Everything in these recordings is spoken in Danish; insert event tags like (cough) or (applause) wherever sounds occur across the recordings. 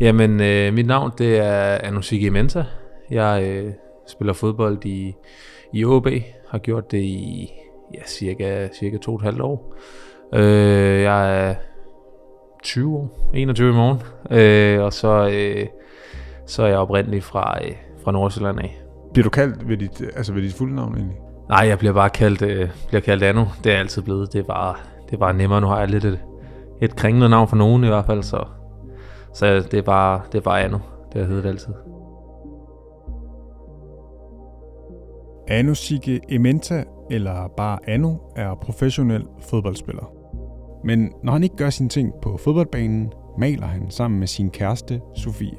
Jamen, øh, mit navn det er Anusiki Menta. Jeg øh, spiller fodbold i, i OB. Har gjort det i ja, cirka, cirka to og et halvt år. Øh, jeg er 20 år, 21 i morgen. Øh, og så, øh, så er jeg oprindelig fra, øh, fra Nordsjælland af. Bliver du kaldt ved dit, altså ved dit fulde navn egentlig? Nej, jeg bliver bare kaldt, øh, bliver kaldt Anu. Det er altid blevet. Det er bare, det er bare nemmere. Nu har jeg lidt et, et kringlet navn for nogen i hvert fald, så, så det er bare, det er bare Anu. Det har heddet altid. Anu Sigge Ementa, eller bare Anu, er professionel fodboldspiller. Men når han ikke gør sine ting på fodboldbanen, maler han sammen med sin kæreste Sofie.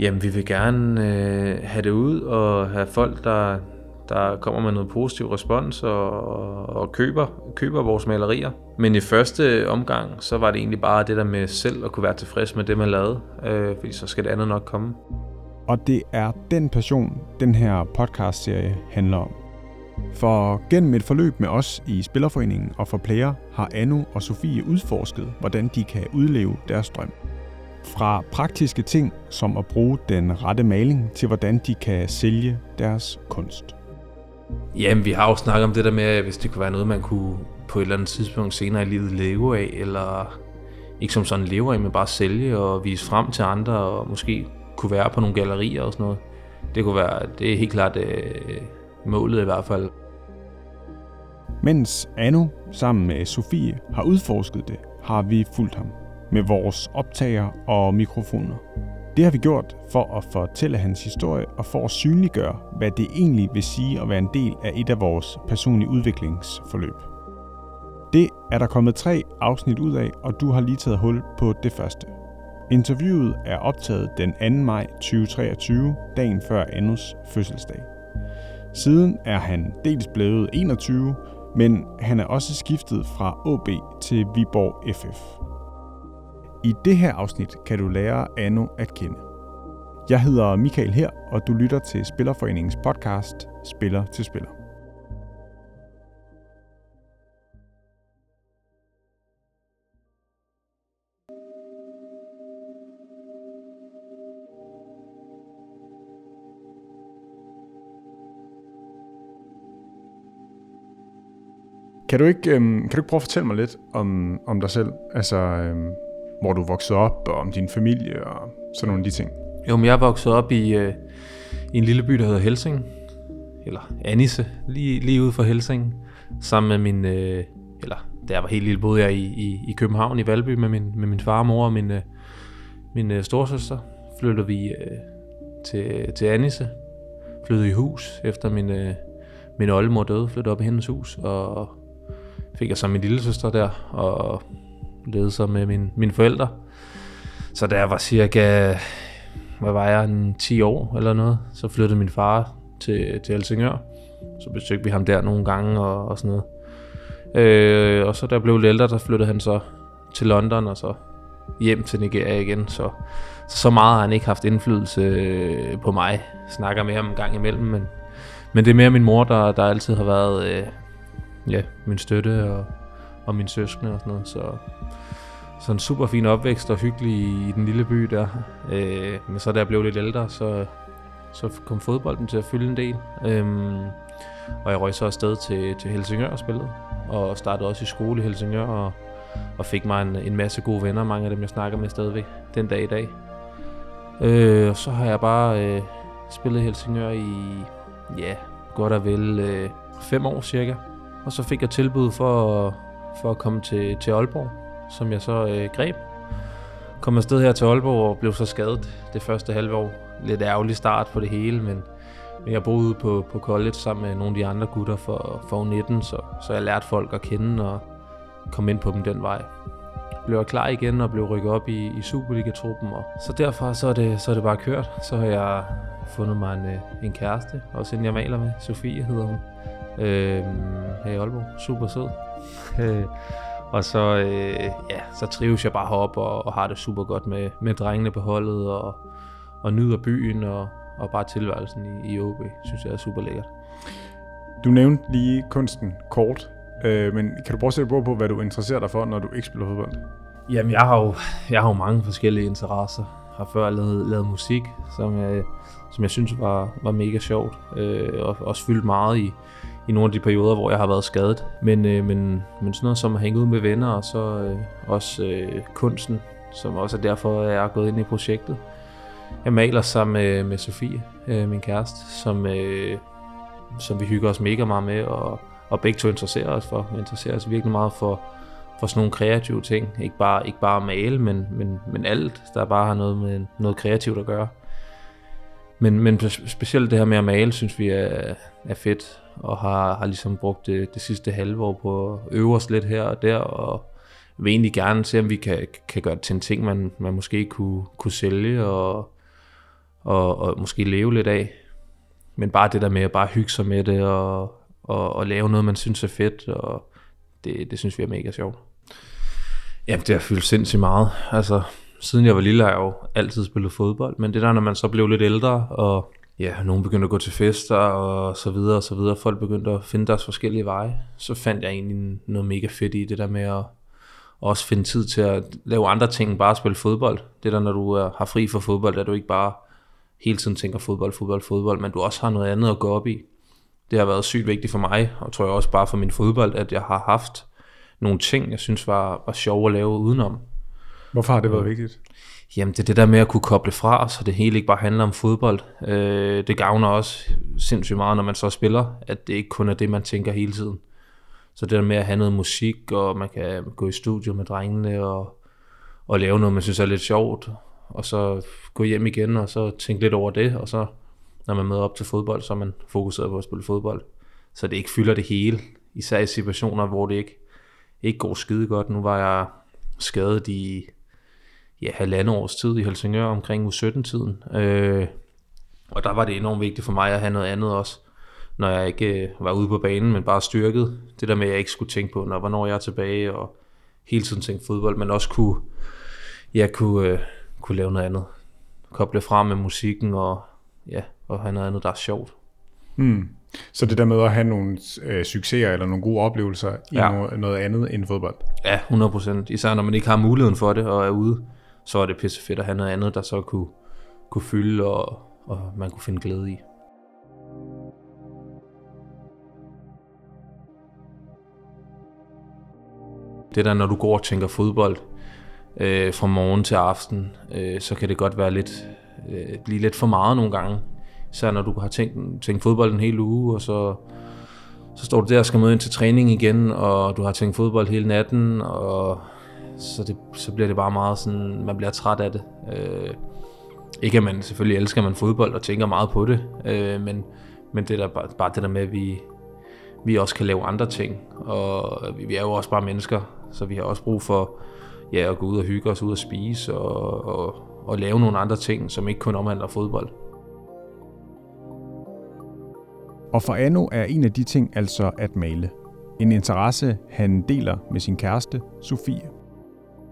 Jamen, vi vil gerne øh, have det ud og have folk, der, der kommer med noget positiv respons og, og køber, køber vores malerier. Men i første omgang, så var det egentlig bare det der med selv at kunne være tilfreds med det, man lavede, øh, fordi så skal det andet nok komme. Og det er den passion, den her podcast-serie handler om. For gennem et forløb med os i Spillerforeningen og for Player har Anu og Sofie udforsket, hvordan de kan udleve deres drøm. Fra praktiske ting som at bruge den rette maling til hvordan de kan sælge deres kunst. Jamen, vi har jo snakket om det der med, hvis det kunne være noget, man kunne på et eller andet tidspunkt senere i livet leve af, eller ikke som sådan leve af, men bare sælge og vise frem til andre, og måske kunne være på nogle gallerier og sådan noget. Det kunne være, det er helt klart øh, målet i hvert fald. Mens Anu sammen med Sofie har udforsket det, har vi fulgt ham med vores optager og mikrofoner. Det har vi gjort for at fortælle hans historie og for at synliggøre, hvad det egentlig vil sige at være en del af et af vores personlige udviklingsforløb. Det er der kommet tre afsnit ud af, og du har lige taget hul på det første. Interviewet er optaget den 2. maj 2023, dagen før Annus fødselsdag. Siden er han dels blevet 21, men han er også skiftet fra OB til Viborg FF. I det her afsnit kan du lære Anno at kende. Jeg hedder Michael her, og du lytter til Spillerforeningens podcast Spiller til Spiller. Kan du ikke, øhm, kan du ikke prøve at fortælle mig lidt om, om dig selv? Altså, øhm, hvor du voksede op, og om din familie og sådan nogle af de ting? Jo, men jeg voksede op i, øh, i en lille by, der hedder Helsing. Eller Anisse, lige, lige ude for Helsing. Sammen med min, øh, eller da jeg var helt lille, boede jeg i, i, i København, i Valby, med min, med min far og mor og min, øh, min øh, storsøster. Flyttede vi øh, til, til Anisse. Flyttede i hus, efter min, øh, min oldemor døde. Flyttede op i hendes hus, og fik jeg så min lille søster der, og levede så med min, mine forældre. Så da jeg var cirka, hvad var jeg, en 10 år eller noget, så flyttede min far til, til Helsingør. Så besøgte vi ham der nogle gange og, og sådan noget. Øh, og så da jeg blev lidt ældre, der flyttede han så til London og så hjem til Nigeria igen. Så, så, så meget har han ikke haft indflydelse øh, på mig. Jeg snakker med ham en gang imellem, men, men det er mere min mor, der, der altid har været øh, ja, min støtte og, og min søskende og sådan noget. Så, så en super fin opvækst og hyggelig i den lille by der. Øh, men så da jeg blev lidt ældre, så, så kom fodbolden til at fylde en del. Øhm, og jeg røg så afsted til, til Helsingør og spillede. Og startede også i skole i Helsingør og, og fik mig en, en masse gode venner. Mange af dem, jeg snakker med stadigvæk den dag i dag. Øh, og så har jeg bare øh, spillet i Helsingør i, ja, godt og vel øh, fem år cirka. Og så fik jeg tilbud for, at, for at komme til, til Aalborg, som jeg så øh, greb. Kom afsted her til Aalborg og blev så skadet det første halve år. Lidt ærgerlig start på det hele, men, men jeg boede på, på college sammen med nogle af de andre gutter for, for 19, så, så jeg lærte folk at kende og kom ind på dem den vej. Blev klar igen og blev rykket op i, i Superliga-truppen, og så derfra så er, det, så er det bare kørt. Så har jeg fundet mig en, øh, en kæreste, også en jeg maler med, Sofie hedder hun, øh, her i Aalborg. Super sød. Øh, (laughs) og så, øh, ja, så trives jeg bare heroppe og, og har det super godt med, med drengene på holdet og, og nyder byen og, og bare tilværelsen i, i OB, synes jeg er super lækkert. Du nævnte lige kunsten kort, øh, men kan du prøve at sætte på, hvad du interesserer dig for, når du ikke spiller fodbold? Jamen, jeg har jo, jeg har jo mange forskellige interesser. Jeg har før lavet, lavet musik, som jeg, som jeg synes var, var mega sjovt. Øh, og også fyldt meget i, i nogle af de perioder, hvor jeg har været skadet. Men, øh, men, men sådan noget som at hænge ud med venner, og så øh, også øh, kunsten, som også er derfor, jeg er gået ind i projektet. Jeg maler sammen med, med Sofie, øh, min kæreste, som, øh, som vi hygger os mega meget med, og, og begge to interesserer os for. Vi interesserer os virkelig meget for, for sådan nogle kreative ting. Ikke bare, ikke bare male, men, men, men alt, der bare har noget med noget kreativt at gøre. Men, men specielt det her med at male, synes vi er, er fedt, og har, har ligesom brugt det, det sidste halve år på at øve os lidt her og der, og vil egentlig gerne se, om vi kan, kan gøre det til en ting, man, man måske kunne, kunne sælge, og, og, og måske leve lidt af. Men bare det der med at bare hygge sig med det, og, og, og lave noget, man synes er fedt, og det, det synes vi er mega sjovt. Jamen, det har fyldt sindssygt meget. Altså, siden jeg var lille, har jeg jo altid spillet fodbold, men det der, når man så blev lidt ældre, og ja, nogen begyndte at gå til fester, og så videre, og så videre, folk begyndte at finde deres forskellige veje, så fandt jeg egentlig noget mega fedt i det der med at også finde tid til at lave andre ting end bare at spille fodbold. Det der, når du er, har fri for fodbold, er du ikke bare hele tiden tænker fodbold, fodbold, fodbold, men du også har noget andet at gå op i. Det har været sygt vigtigt for mig, og tror jeg også bare for min fodbold, at jeg har haft nogle ting, jeg synes var, var sjove at lave udenom. Hvorfor har det været vigtigt? Jamen, det er det der med at kunne koble fra, så det hele ikke bare handler om fodbold. Øh, det gavner også sindssygt meget, når man så spiller, at det ikke kun er det, man tænker hele tiden. Så det der med at have noget musik, og man kan gå i studio med drengene, og, og lave noget, man synes er lidt sjovt, og så gå hjem igen, og så tænke lidt over det, og så når man møder op til fodbold, så er man fokuseret på at spille fodbold. Så det ikke fylder det hele, især i situationer, hvor det ikke, ikke går skide godt. Nu var jeg skadet i ja, halvandet års tid i Helsingør omkring U17-tiden. Øh, og der var det enormt vigtigt for mig at have noget andet også, når jeg ikke øh, var ude på banen, men bare styrket. Det der med, at jeg ikke skulle tænke på, når, hvornår jeg er tilbage, og hele tiden tænke fodbold, men også kunne, ja, kunne, øh, kunne lave noget andet. Koble fra med musikken, og, ja, og have noget andet, der er sjovt. Hmm. Så det der med at have nogle øh, succeser eller nogle gode oplevelser i ja. noget, noget andet end fodbold? Ja, 100%. Især når man ikke har muligheden for det og er ude så var det pisse fedt at have noget andet, der så kunne, kunne fylde, og, og man kunne finde glæde i. Det der, når du går og tænker fodbold øh, fra morgen til aften, øh, så kan det godt være lidt, øh, blive lidt for meget nogle gange. Så når du har tænkt, tænkt fodbold en hel uge, og så, så står du der og skal møde ind til træning igen, og du har tænkt fodbold hele natten, og så, det, så bliver det bare meget sådan, man bliver træt af det. Øh, ikke at man selvfølgelig elsker man fodbold og tænker meget på det, øh, men, men det er bare, bare det der med, at vi, vi også kan lave andre ting, og vi, vi er jo også bare mennesker, så vi har også brug for ja, at gå ud og hygge os, ud og spise og, og, og lave nogle andre ting, som ikke kun omhandler fodbold. Og for Anno er en af de ting altså at male. En interesse, han deler med sin kæreste, Sofie.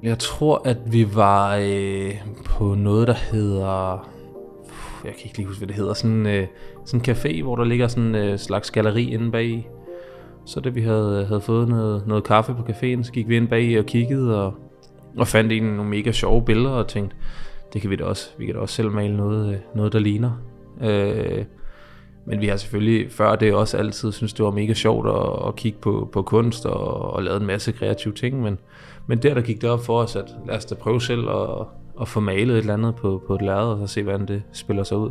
Jeg tror, at vi var øh, på noget, der hedder... Jeg kan ikke lige huske, hvad det hedder. Sådan, øh, sådan en café, hvor der ligger sådan øh, en øh, slags galleri inde bag. Så da vi havde, havde fået noget, noget kaffe på caféen, så gik vi ind bag og kiggede og, og fandt en nogle mega sjove billeder og tænkte, det kan vi da også. Vi kan da også selv male noget, øh, noget der ligner. Øh, men vi har selvfølgelig før det også altid synes det var mega sjovt at, at kigge på, på kunst og, og lave en masse kreative ting, men, men der der gik det op for os, at lad os da prøve selv at, at få malet et eller andet på, på et lærred, og så se, hvordan det spiller sig ud.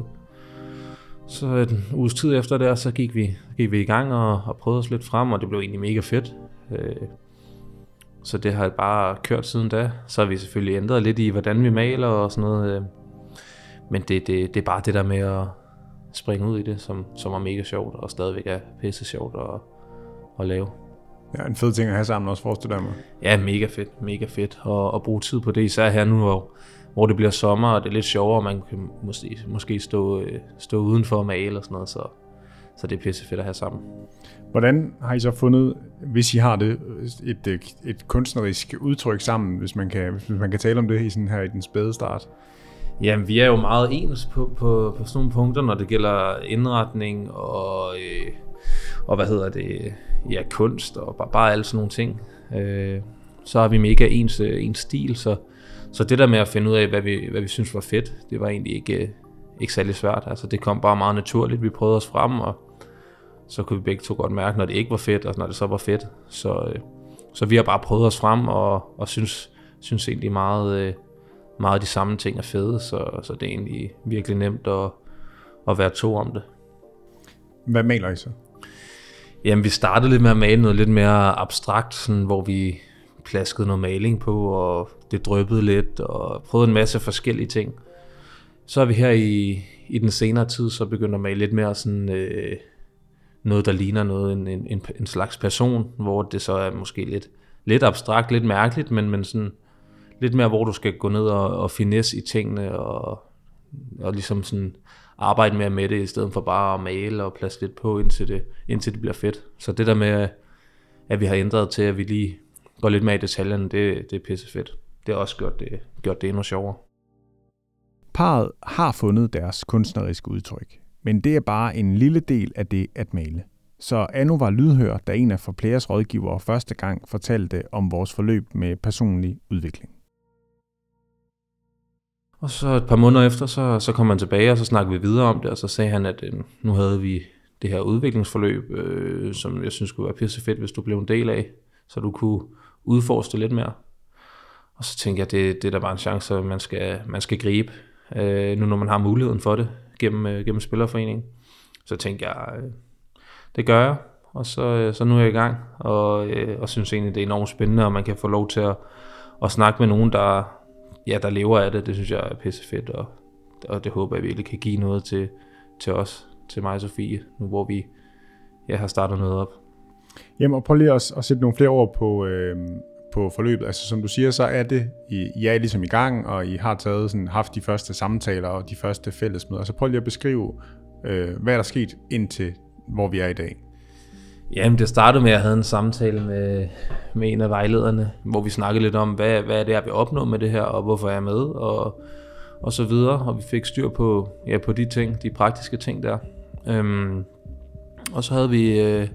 Så en uges tid efter der, så gik vi, gik vi i gang og, og prøvede os lidt frem, og det blev egentlig mega fedt. Øh, så det har bare kørt siden da. Så har vi selvfølgelig ændret lidt i, hvordan vi maler og sådan noget. Øh, men det, det, det er bare det der med at, springe ud i det, som, som er mega sjovt, og stadigvæk er pisse sjovt at, at lave. Ja, en fed ting at have sammen også, forestiller jeg mig. Ja, mega fedt, mega fedt at, at bruge tid på det, især her nu, hvor, hvor det bliver sommer, og det er lidt sjovere, og man kan måske, måske stå, øh, stå udenfor og male og sådan noget, så, så det er pisse fedt at have sammen. Hvordan har I så fundet, hvis I har det, et, et, et kunstnerisk udtryk sammen, hvis man kan, hvis man kan tale om det i sådan her i den spæde start? Jamen, vi er jo meget ens på, på, på sådan nogle punkter, når det gælder indretning og, øh, og hvad hedder det, ja, kunst og bare, bare alle sådan nogle ting. Øh, så har vi mega ens, øh, ens stil, så, så det der med at finde ud af, hvad vi, hvad vi synes var fedt, det var egentlig ikke, øh, ikke særlig svært. Altså det kom bare meget naturligt, vi prøvede os frem, og så kunne vi begge to godt mærke, når det ikke var fedt, og når det så var fedt. Så, øh, så vi har bare prøvet os frem, og, og synes, synes egentlig meget, øh, meget de samme ting er fede, så, så det er egentlig virkelig nemt at, at være to om det. Hvad maler I så? Jamen, vi startede lidt med at male noget lidt mere abstrakt, sådan, hvor vi plaskede noget maling på, og det drøbbede lidt, og prøvede en masse forskellige ting. Så er vi her i, i den senere tid, så begyndt at male lidt mere sådan, øh, noget, der ligner noget, en, en, en slags person, hvor det så er måske lidt, lidt abstrakt, lidt mærkeligt, men, men sådan lidt mere, hvor du skal gå ned og, og finesse i tingene, og, og ligesom sådan arbejde mere med det, i stedet for bare at male og plaske lidt på, indtil det, indtil det bliver fedt. Så det der med, at vi har ændret til, at vi lige går lidt mere i detaljerne, det, det er pisse fedt. Det har også gjort det, gjort det endnu sjovere. Paret har fundet deres kunstneriske udtryk, men det er bare en lille del af det at male. Så Anno var lydhør, da en af Forplayers rådgivere første gang fortalte om vores forløb med personlig udvikling. Og så et par måneder efter, så, så kom han tilbage, og så snakkede vi videre om det, og så sagde han, at øh, nu havde vi det her udviklingsforløb, øh, som jeg synes skulle være pisse fedt, hvis du blev en del af, så du kunne udforske det lidt mere. Og så tænkte jeg, det, det er da bare en chance, man skal, man skal gribe, øh, nu når man har muligheden for det gennem, øh, gennem Spillerforeningen. Så tænkte jeg, øh, det gør jeg, og så, øh, så nu er jeg i gang, og, øh, og synes egentlig, det er enormt spændende, og man kan få lov til at, at snakke med nogen, der, ja, der lever af det. Det synes jeg er pisse fedt, og, og det håber jeg virkelig kan give noget til, til os, til mig og Sofie, nu hvor vi ja, har startet noget op. Jamen, og prøv lige at, at sætte nogle flere ord på, øh, på forløbet. Altså som du siger, så er det, I, I er ligesom i gang, og I har taget sådan, haft de første samtaler og de første fællesmøder. Så prøv lige at beskrive, øh, hvad er sket indtil, hvor vi er i dag. Jamen, det startede med, at jeg havde en samtale med, med en af vejlederne, hvor vi snakkede lidt om, hvad, hvad er det, jeg vil opnå med det her, og hvorfor jeg er med, og, og så videre. Og vi fik styr på, ja, på de ting, de praktiske ting der. Øhm, og så havde vi øh,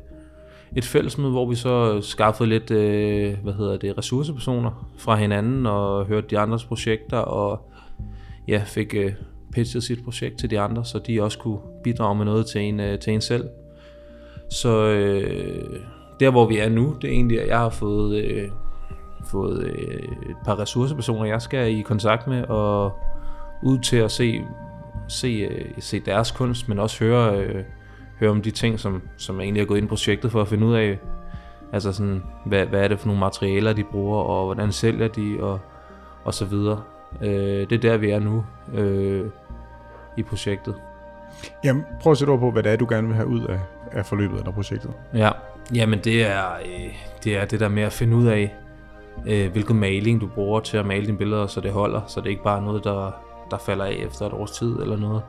et fællesmøde, hvor vi så skaffede lidt, øh, hvad hedder det, ressourcepersoner fra hinanden, og hørte de andres projekter, og ja, fik øh, pitchet sit projekt til de andre, så de også kunne bidrage med noget til en, øh, til en selv. Så øh, der hvor vi er nu, det er egentlig, at jeg har fået, øh, fået øh, et par ressourcepersoner, jeg skal i kontakt med, og ud til at se, se, øh, se deres kunst, men også høre, øh, høre om de ting, som, som jeg egentlig har gået ind i projektet for at finde ud af, altså sådan, hvad, hvad er det for nogle materialer, de bruger, og hvordan sælger de, og, og så videre. Øh, det er der, vi er nu øh, i projektet. Jamen, prøv at sætte ord på, hvad det er, du gerne vil have ud af, af forløbet eller projektet. Ja, jamen det er, øh, det er det der med at finde ud af, øh, hvilken maling du bruger til at male dine billeder, så det holder, så det ikke bare noget, der, der falder af efter et års tid eller noget.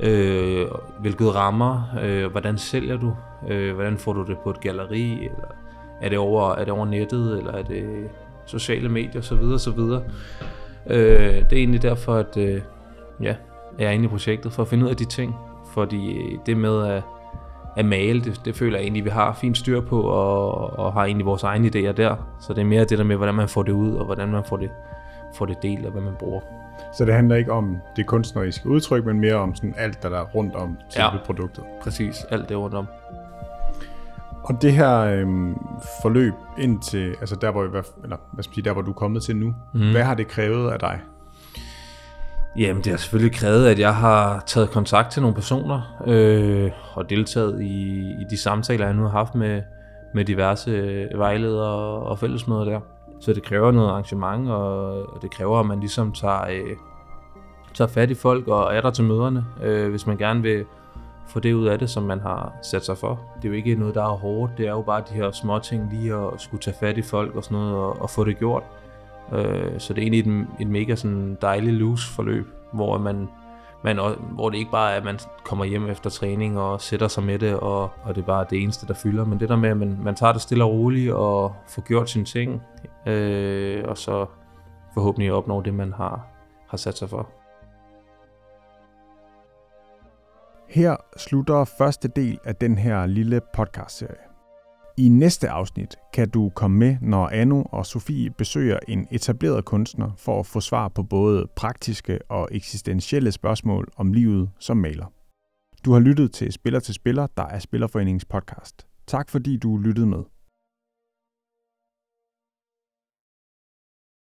Øh, hvilket rammer, øh, hvordan sælger du, øh, hvordan får du det på et galleri, eller er det over, er det over nettet, eller er det sociale medier, så videre, så videre. Øh, det er egentlig derfor, at øh, ja, jeg er inde i projektet, for at finde ud af de ting. Fordi det med at, at male, det, det føler jeg egentlig, vi har fint styr på, og, og har egentlig vores egne idéer der. Så det er mere det der med, hvordan man får det ud, og hvordan man får det, får det delt, og hvad man bruger. Så det handler ikke om det kunstneriske udtryk, men mere om sådan alt, der er rundt om selve ja, produktet. præcis. Alt det rundt om. Og det her øhm, forløb indtil, altså der hvor, eller hvad skal sige, der hvor du er kommet til nu, mm. hvad har det krævet af dig? Jamen, det har selvfølgelig krævet, at jeg har taget kontakt til nogle personer øh, og deltaget i, i de samtaler, jeg nu har haft med, med diverse øh, vejledere og fællesmøder der. Så det kræver noget arrangement, og det kræver, at man ligesom tager, øh, tager fat i folk og er der til møderne, øh, hvis man gerne vil få det ud af det, som man har sat sig for. Det er jo ikke noget, der er hårdt, det er jo bare de her små ting lige at skulle tage fat i folk og sådan noget og, og få det gjort. Øh, så det er egentlig et, et mega sådan dejligt loose forløb, hvor man, man hvor det ikke bare er, at man kommer hjem efter træning og sætter sig med det, og, og det er bare det eneste, der fylder. Men det der med, at man, man tager det stille og roligt og får gjort sine ting, øh, og så forhåbentlig opnår det, man har, har sat sig for. Her slutter første del af den her lille podcast-serie. I næste afsnit kan du komme med, når Anu og Sofie besøger en etableret kunstner for at få svar på både praktiske og eksistentielle spørgsmål om livet som maler. Du har lyttet til Spiller til Spiller, der er Spillerforeningens podcast. Tak fordi du lyttede med.